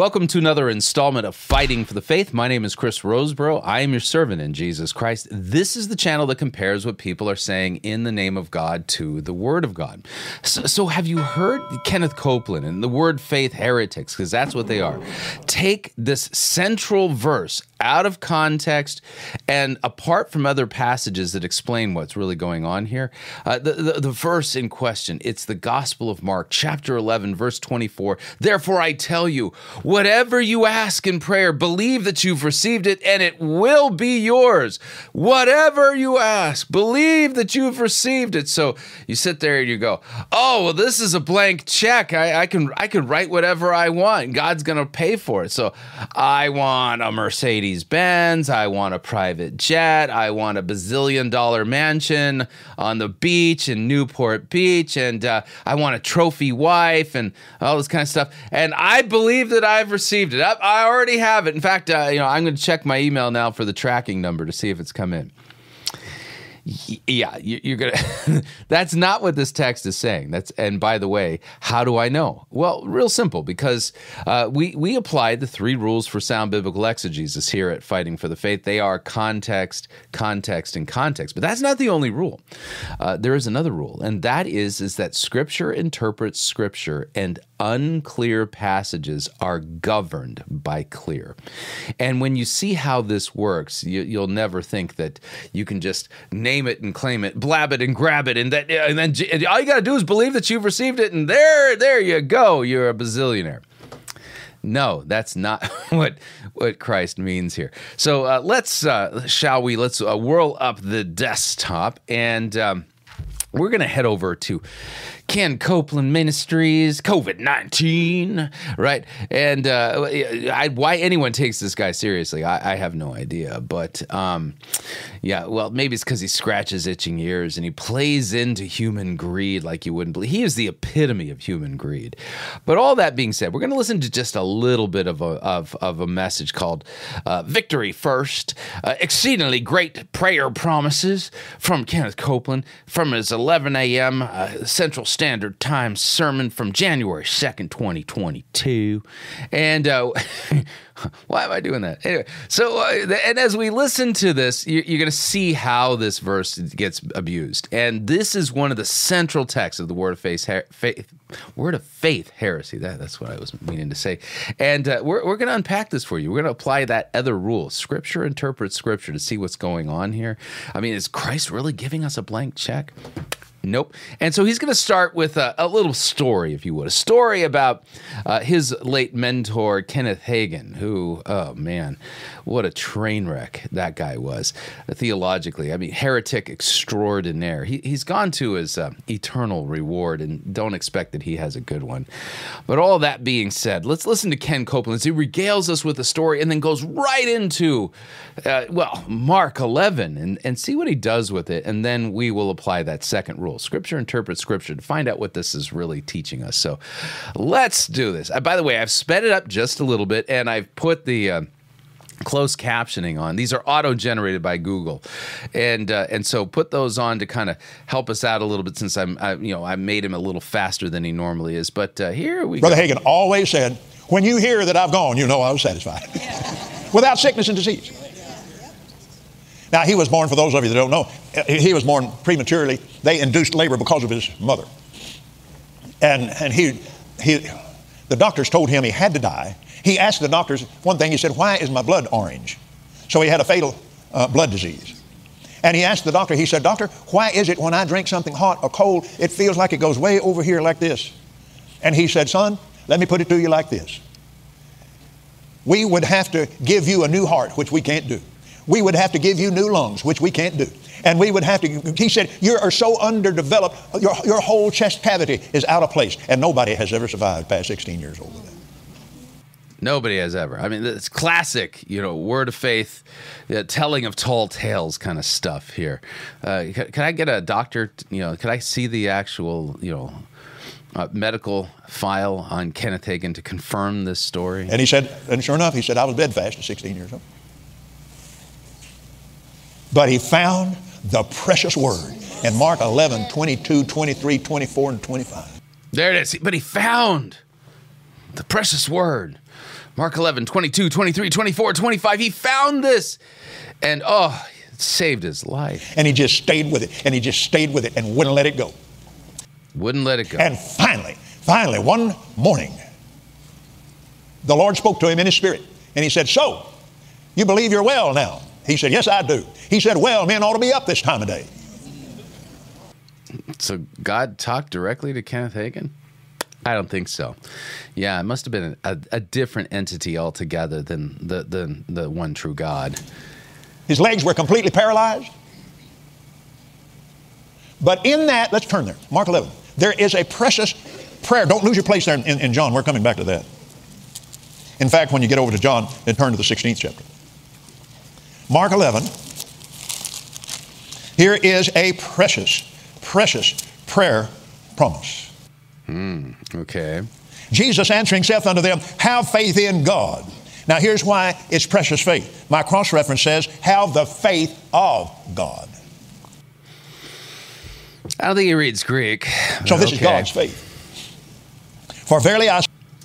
Welcome to another installment of Fighting for the Faith. My name is Chris Rosebrough. I am your servant in Jesus Christ. This is the channel that compares what people are saying in the name of God to the Word of God. So, so have you heard Kenneth Copeland and the word faith heretics? Because that's what they are. Take this central verse out of context and apart from other passages that explain what's really going on here. Uh, the, the, the verse in question, it's the Gospel of Mark, chapter 11, verse 24. Therefore, I tell you, whatever you ask in prayer, believe that you've received it and it will be yours. Whatever you ask, believe that you've received it. So you sit there and you go, oh, well, this is a blank check. I, I can I can write whatever I want. God's going to pay for it. So I want a Mercedes Mercedes Benz. I want a private jet. I want a bazillion dollar mansion on the beach in Newport Beach. And uh, I want a trophy wife and all this kind of stuff. And I believe that I've received it. I, already have it. In fact, uh, you know, I'm going to check my email now for the tracking number to see if it's come in yeah, you're gonna. that's not what this text is saying. That's and by the way, how do I know? Well, real simple because uh, we we apply the three rules for sound biblical exegesis here at Fighting for the Faith. They are context, context, and context. But that's not the only rule. Uh, there is another rule, and that is is that Scripture interprets Scripture, and unclear passages are governed by clear. And when you see how this works, you, will never think that you can just name it and claim it, blab it and grab it, and that, and then all you got to do is believe that you've received it, and there, there you go, you're a bazillionaire. No, that's not what what Christ means here. So uh, let's, uh, shall we? Let's uh, whirl up the desktop and. Um, we're going to head over to Ken Copeland Ministries, COVID 19, right? And uh, I, why anyone takes this guy seriously, I, I have no idea. But um, yeah, well, maybe it's because he scratches itching ears and he plays into human greed like you wouldn't believe. He is the epitome of human greed. But all that being said, we're going to listen to just a little bit of a, of, of a message called uh, Victory First uh, Exceedingly Great Prayer Promises from Kenneth Copeland from his 11 a.m. Uh, Central Standard Time sermon from January 2nd, 2022. And uh, why am I doing that? Anyway, so, uh, and as we listen to this, you, you're going to see how this verse gets abused. And this is one of the central texts of the Word of Faith, faith Word of Faith heresy. That, that's what I was meaning to say. And uh, we're, we're going to unpack this for you. We're going to apply that other rule. Scripture interprets Scripture to see what's going on here. I mean, is Christ really giving us a blank check? Nope. And so he's going to start with a, a, little story, if you would, a story about uh, his late mentor, Kenneth Hagin, who, oh man, what a train wreck that guy was theologically. I mean, heretic extraordinaire. He, he's gone to his uh, eternal reward, and don't expect that he has a good one. But all that being said, let's listen to Ken Copeland he regales us with a story and then goes right into, uh, well, Mark 11 and, and see what he does with it. And then we will apply that second rule. Scripture interprets Scripture to find out what this is really teaching us. So let's do this. Uh, by the way, I've sped it up just a little bit and I've put the. Uh, closed captioning on. These are auto generated by Google, and uh, and so put those on to kind of help us out a little bit since I'm I, you know I made him a little faster than he normally is. But uh, here we Brother go. Hagin always said, "When you hear that I've gone, you know I was satisfied, without sickness and disease." Now, he was born, for those of you that don't know, he was born prematurely. They induced labor because of his mother. And, and he, he, the doctors told him he had to die. He asked the doctors one thing. He said, Why is my blood orange? So he had a fatal uh, blood disease. And he asked the doctor, he said, Doctor, why is it when I drink something hot or cold, it feels like it goes way over here like this? And he said, Son, let me put it to you like this. We would have to give you a new heart, which we can't do we would have to give you new lungs, which we can't do. And we would have to, he said, you are so underdeveloped, your, your whole chest cavity is out of place. And nobody has ever survived past 16 years old with that. Nobody has ever. I mean, it's classic, you know, word of faith, telling of tall tales kind of stuff here. Uh, can, can, I get a doctor, you know, can I see the actual, you know, uh, medical file on Kenneth Hagin to confirm this story? And he said, and sure enough, he said, I was bedfast at 16 years old. But he found the precious word in Mark 11, 22, 23, 24, and 25. There it is. But he found. the precious word. Mark 11, 22, 23, 24, 25. He found this. And oh, it saved his life. And he just stayed with it. And he just stayed with it and wouldn't let it go. Wouldn't let it go. And finally, finally, one morning, the Lord spoke to him in his spirit. And he said, So, you believe you're well now? He said, Yes, I do. He said, Well, men ought to be up this time of day. So God talked directly to Kenneth Hagin? I don't think so. Yeah, it must have been a, a different entity altogether than the, the, the one true God. His legs were completely paralyzed. But in that, let's turn there. Mark 11. There is a precious prayer. Don't lose your place there in, in John. We're coming back to that. In fact, when you get over to John, then turn to the 16th chapter. Mark 11. Here is a precious, precious prayer promise. Hmm, okay. Jesus answering saith unto them, Have faith in God. Now here's why it's precious faith. My cross reference says, Have the faith of God. I don't think he reads Greek. So this okay. is God's faith. For verily I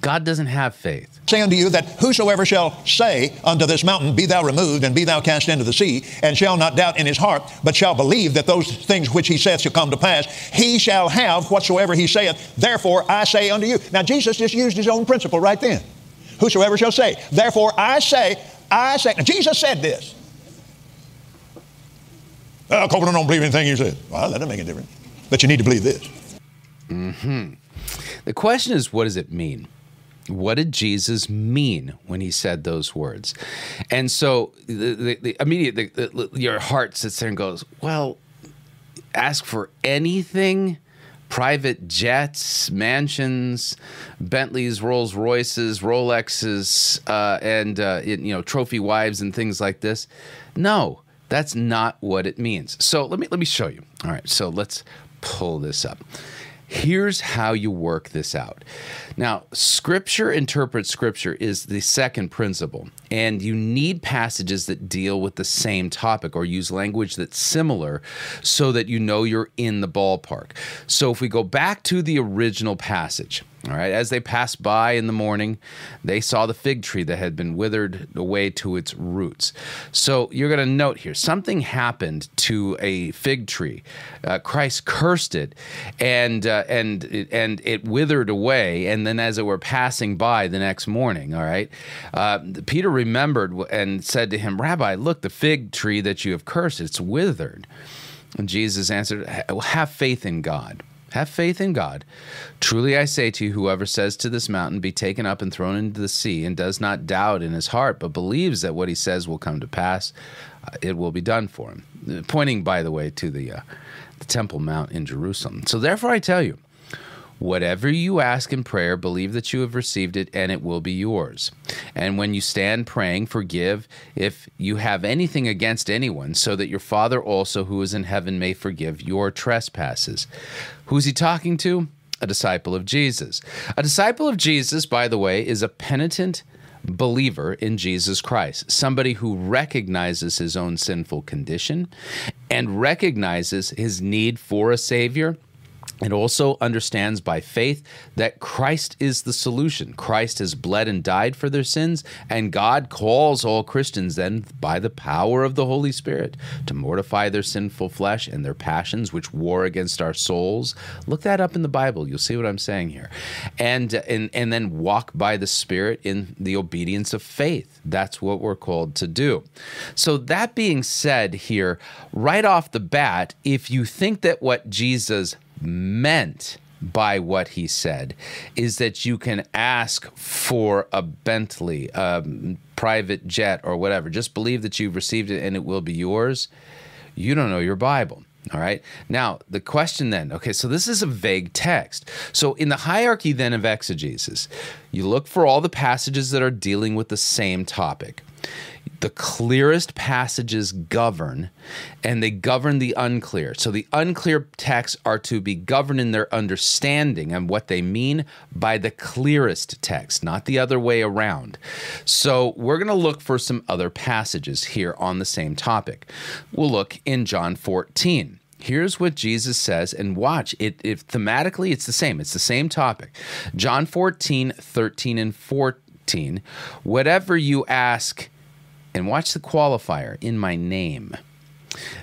God doesn't have faith. Say unto you that whosoever shall say unto this mountain, Be thou removed and be thou cast into the sea, and shall not doubt in his heart, but shall believe that those things which he saith shall come to pass, he shall have whatsoever he saith. Therefore I say unto you. Now Jesus just used his own principle right then. Whosoever shall say, Therefore I say, I say. Now Jesus said this. Oh, Copeland don't believe anything you said. Well, that doesn't make a difference. But you need to believe this. Mm-hmm. The question is, what does it mean? What did Jesus mean when he said those words? And so the, the, the immediate, the, your heart sits there and goes, well, ask for anything private jets, mansions, Bentleys, Rolls Royces, Rolexes, uh, and uh, you know trophy wives and things like this. No, that's not what it means. So let me let me show you. All right, so let's pull this up. Here's how you work this out. Now, scripture interprets scripture is the second principle, and you need passages that deal with the same topic or use language that's similar so that you know you're in the ballpark. So if we go back to the original passage, all right, as they passed by in the morning, they saw the fig tree that had been withered away to its roots. So you're going to note here something happened to a fig tree. Uh, Christ cursed it, and uh, and and it withered away. And then, as it were passing by the next morning, all right, uh, Peter remembered and said to him, "Rabbi, look, the fig tree that you have cursed, it's withered." And Jesus answered, "Have faith in God." Have faith in God. Truly I say to you, whoever says to this mountain, Be taken up and thrown into the sea, and does not doubt in his heart, but believes that what he says will come to pass, uh, it will be done for him. Pointing, by the way, to the, uh, the Temple Mount in Jerusalem. So therefore I tell you, Whatever you ask in prayer, believe that you have received it and it will be yours. And when you stand praying, forgive if you have anything against anyone, so that your Father also who is in heaven may forgive your trespasses. Who's he talking to? A disciple of Jesus. A disciple of Jesus, by the way, is a penitent believer in Jesus Christ, somebody who recognizes his own sinful condition and recognizes his need for a Savior it also understands by faith that Christ is the solution. Christ has bled and died for their sins, and God calls all Christians then by the power of the Holy Spirit to mortify their sinful flesh and their passions which war against our souls. Look that up in the Bible. You'll see what I'm saying here. And and and then walk by the Spirit in the obedience of faith. That's what we're called to do. So that being said here, right off the bat, if you think that what Jesus meant by what he said is that you can ask for a Bentley, a private jet, or whatever. Just believe that you've received it and it will be yours. You don't know your Bible. All right. Now, the question then, okay, so this is a vague text. So, in the hierarchy then of exegesis, you look for all the passages that are dealing with the same topic the clearest passages govern and they govern the unclear. So the unclear texts are to be governed in their understanding and what they mean by the clearest text, not the other way around. So we're going to look for some other passages here on the same topic. We'll look in John 14. Here's what Jesus says, and watch it. If thematically, it's the same. It's the same topic. John 14, 13, and 14. Whatever you ask, and watch the qualifier in my name,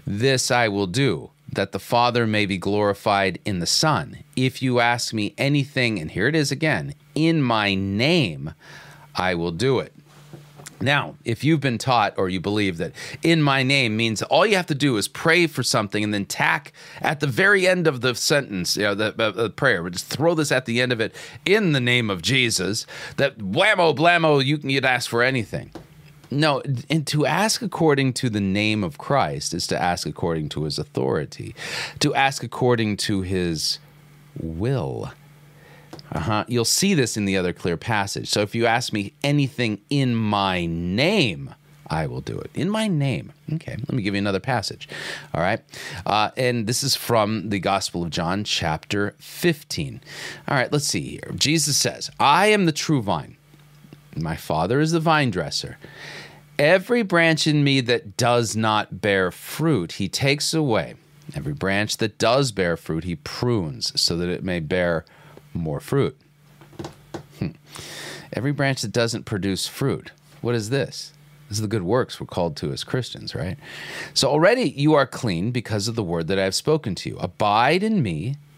this I will do, that the Father may be glorified in the Son. If you ask me anything, and here it is again, in my name, I will do it. Now, if you've been taught or you believe that in my name means all you have to do is pray for something and then tack at the very end of the sentence, you know, the, uh, the prayer, just throw this at the end of it in the name of Jesus, that whammo, blammo, you can you'd ask for anything. No, and to ask according to the name of Christ is to ask according to his authority, to ask according to his will. Uh-huh. You'll see this in the other clear passage. So if you ask me anything in my name, I will do it. In my name. Okay, let me give you another passage. All right. Uh, and this is from the Gospel of John, chapter 15. All right, let's see here. Jesus says, I am the true vine, my Father is the vine dresser. Every branch in me that does not bear fruit, he takes away. Every branch that does bear fruit, he prunes so that it may bear more fruit. Hmm. Every branch that doesn't produce fruit, what is this? This is the good works we're called to as Christians, right? So already you are clean because of the word that I have spoken to you. Abide in me,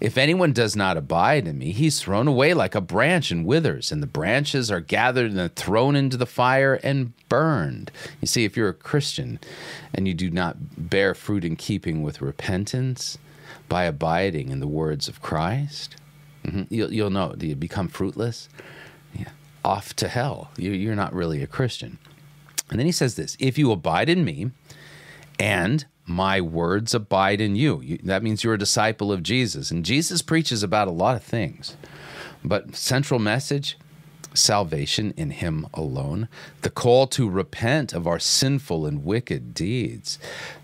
If anyone does not abide in me, he's thrown away like a branch and withers, and the branches are gathered and thrown into the fire and burned. You see, if you're a Christian and you do not bear fruit in keeping with repentance by abiding in the words of Christ, mm-hmm, you'll, you'll know. Do you become fruitless? Yeah. Off to hell. You're not really a Christian. And then he says this If you abide in me, and my words abide in you. you. That means you're a disciple of Jesus. And Jesus preaches about a lot of things. But central message salvation in him alone, the call to repent of our sinful and wicked deeds,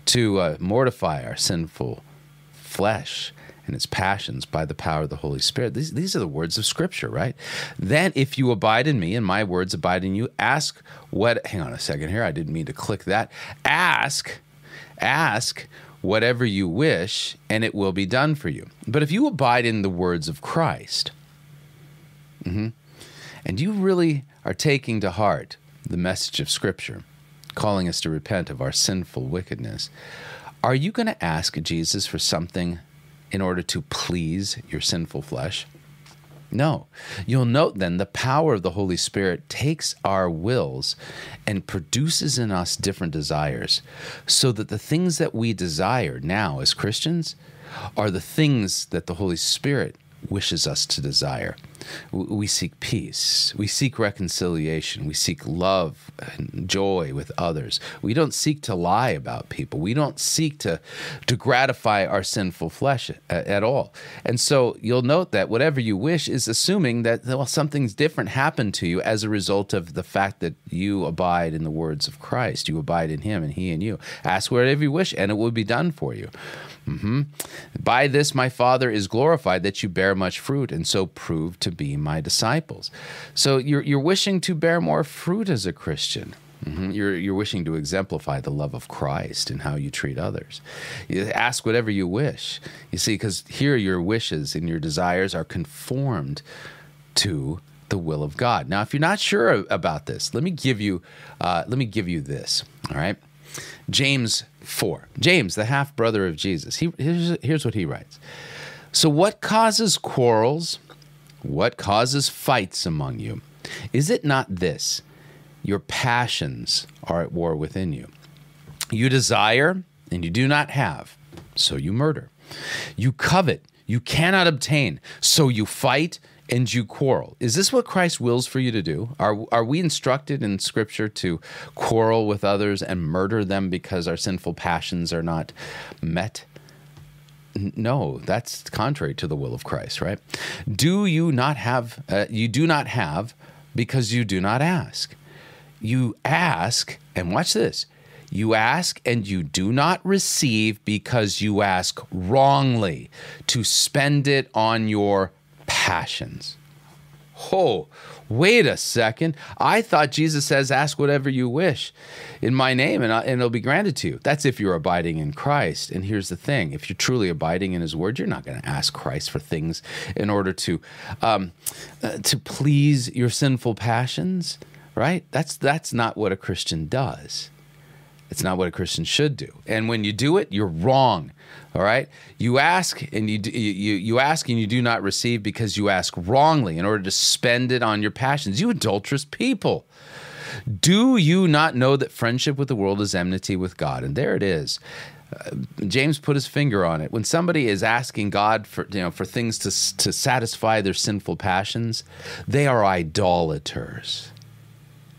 to uh, mortify our sinful flesh and its passions by the power of the Holy Spirit. These, these are the words of Scripture, right? Then, if you abide in me and my words abide in you, ask what, hang on a second here, I didn't mean to click that. Ask Ask whatever you wish, and it will be done for you. But if you abide in the words of Christ, mm-hmm, and you really are taking to heart the message of Scripture, calling us to repent of our sinful wickedness, are you going to ask Jesus for something in order to please your sinful flesh? No. You'll note then the power of the Holy Spirit takes our wills and produces in us different desires so that the things that we desire now as Christians are the things that the Holy Spirit wishes us to desire. We seek peace. We seek reconciliation. We seek love and joy with others. We don't seek to lie about people. We don't seek to, to gratify our sinful flesh at, at all. And so you'll note that whatever you wish is assuming that well, something's different happened to you as a result of the fact that you abide in the words of Christ. You abide in Him and He in you. Ask whatever you wish, and it will be done for you. Mm-hmm. By this my Father is glorified that you bear much fruit, and so prove to be my disciples. So you're, you're wishing to bear more fruit as a Christian. Mm-hmm. You're, you're wishing to exemplify the love of Christ in how you treat others. You ask whatever you wish. You see, because here your wishes and your desires are conformed to the will of God. Now, if you're not sure about this, let me give you uh, let me give you this. All right, James 4. James, the half brother of Jesus, he, here's, here's what he writes So, what causes quarrels? What causes fights among you? Is it not this? Your passions are at war within you. You desire, and you do not have, so you murder. You covet, you cannot obtain, so you fight and you quarrel. Is this what Christ wills for you to do? Are, are we instructed in Scripture to quarrel with others and murder them because our sinful passions are not met? No, that's contrary to the will of Christ, right? Do you not have, uh, you do not have because you do not ask. you ask, and watch this you ask and you do not receive because you ask wrongly to spend it on your passions. Oh, wait a second. I thought Jesus says, ask whatever you wish in my name and, and it'll be granted to you. That's if you're abiding in Christ. And here's the thing if you're truly abiding in his word, you're not going to ask Christ for things in order to, um, uh, to please your sinful passions, right? That's, that's not what a Christian does. It's not what a Christian should do. And when you do it, you're wrong. All right? You ask and you you you ask and you do not receive because you ask wrongly in order to spend it on your passions. You adulterous people. Do you not know that friendship with the world is enmity with God? And there it is. Uh, James put his finger on it. When somebody is asking God for you know for things to to satisfy their sinful passions, they are idolaters.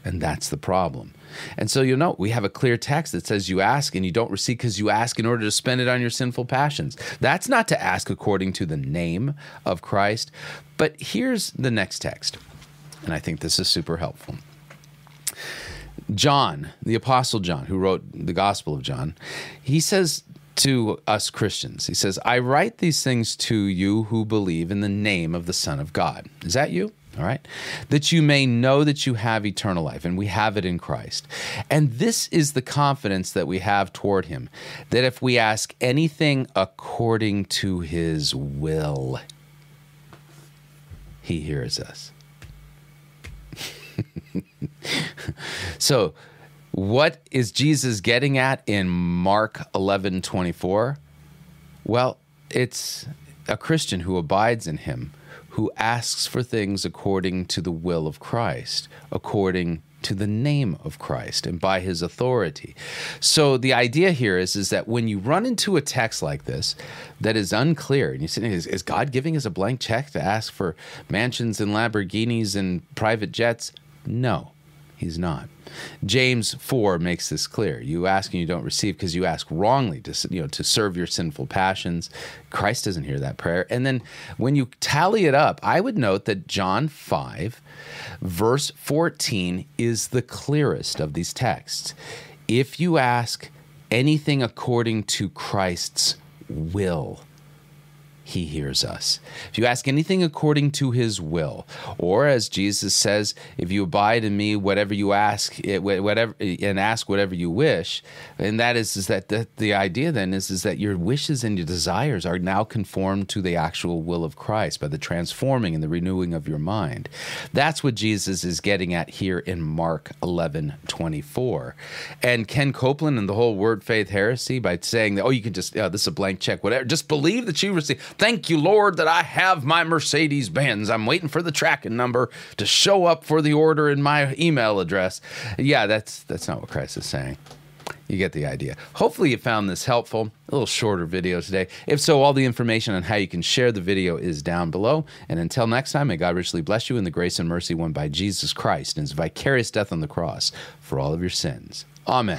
And that's the problem. And so you'll know we have a clear text that says you ask and you don't receive because you ask in order to spend it on your sinful passions. That's not to ask according to the name of Christ. But here's the next text. And I think this is super helpful. John, the Apostle John, who wrote the Gospel of John, he says to us Christians, he says, I write these things to you who believe in the name of the Son of God. Is that you? all right? That you may know that you have eternal life, and we have it in Christ. And this is the confidence that we have toward Him that if we ask anything according to His will, He hears us. so, what is Jesus getting at in Mark 11 24? Well, it's a Christian who abides in Him who asks for things according to the will of Christ, according to the name of Christ and by his authority. So the idea here is, is that when you run into a text like this that is unclear, and you say, is, is God giving us a blank check to ask for mansions and Lamborghinis and private jets? No, he's not. James 4 makes this clear. You ask and you don't receive because you ask wrongly to, you know, to serve your sinful passions. Christ doesn't hear that prayer. And then when you tally it up, I would note that John 5, verse 14, is the clearest of these texts. If you ask anything according to Christ's will, he hears us. If you ask anything according to his will, or as Jesus says, if you abide in me, whatever you ask, eh, whatever eh, and ask whatever you wish, and that is, is that the, the idea then is, is that your wishes and your desires are now conformed to the actual will of Christ by the transforming and the renewing of your mind. That's what Jesus is getting at here in Mark 11 24. And Ken Copeland and the whole word faith heresy by saying that, oh, you can just, oh, this is a blank check, whatever, just believe that you receive Thank you, Lord, that I have my Mercedes Benz. I'm waiting for the tracking number to show up for the order in my email address. Yeah, that's that's not what Christ is saying. You get the idea. Hopefully, you found this helpful. A little shorter video today. If so, all the information on how you can share the video is down below. And until next time, may God richly bless you in the grace and mercy won by Jesus Christ and his vicarious death on the cross for all of your sins. Amen.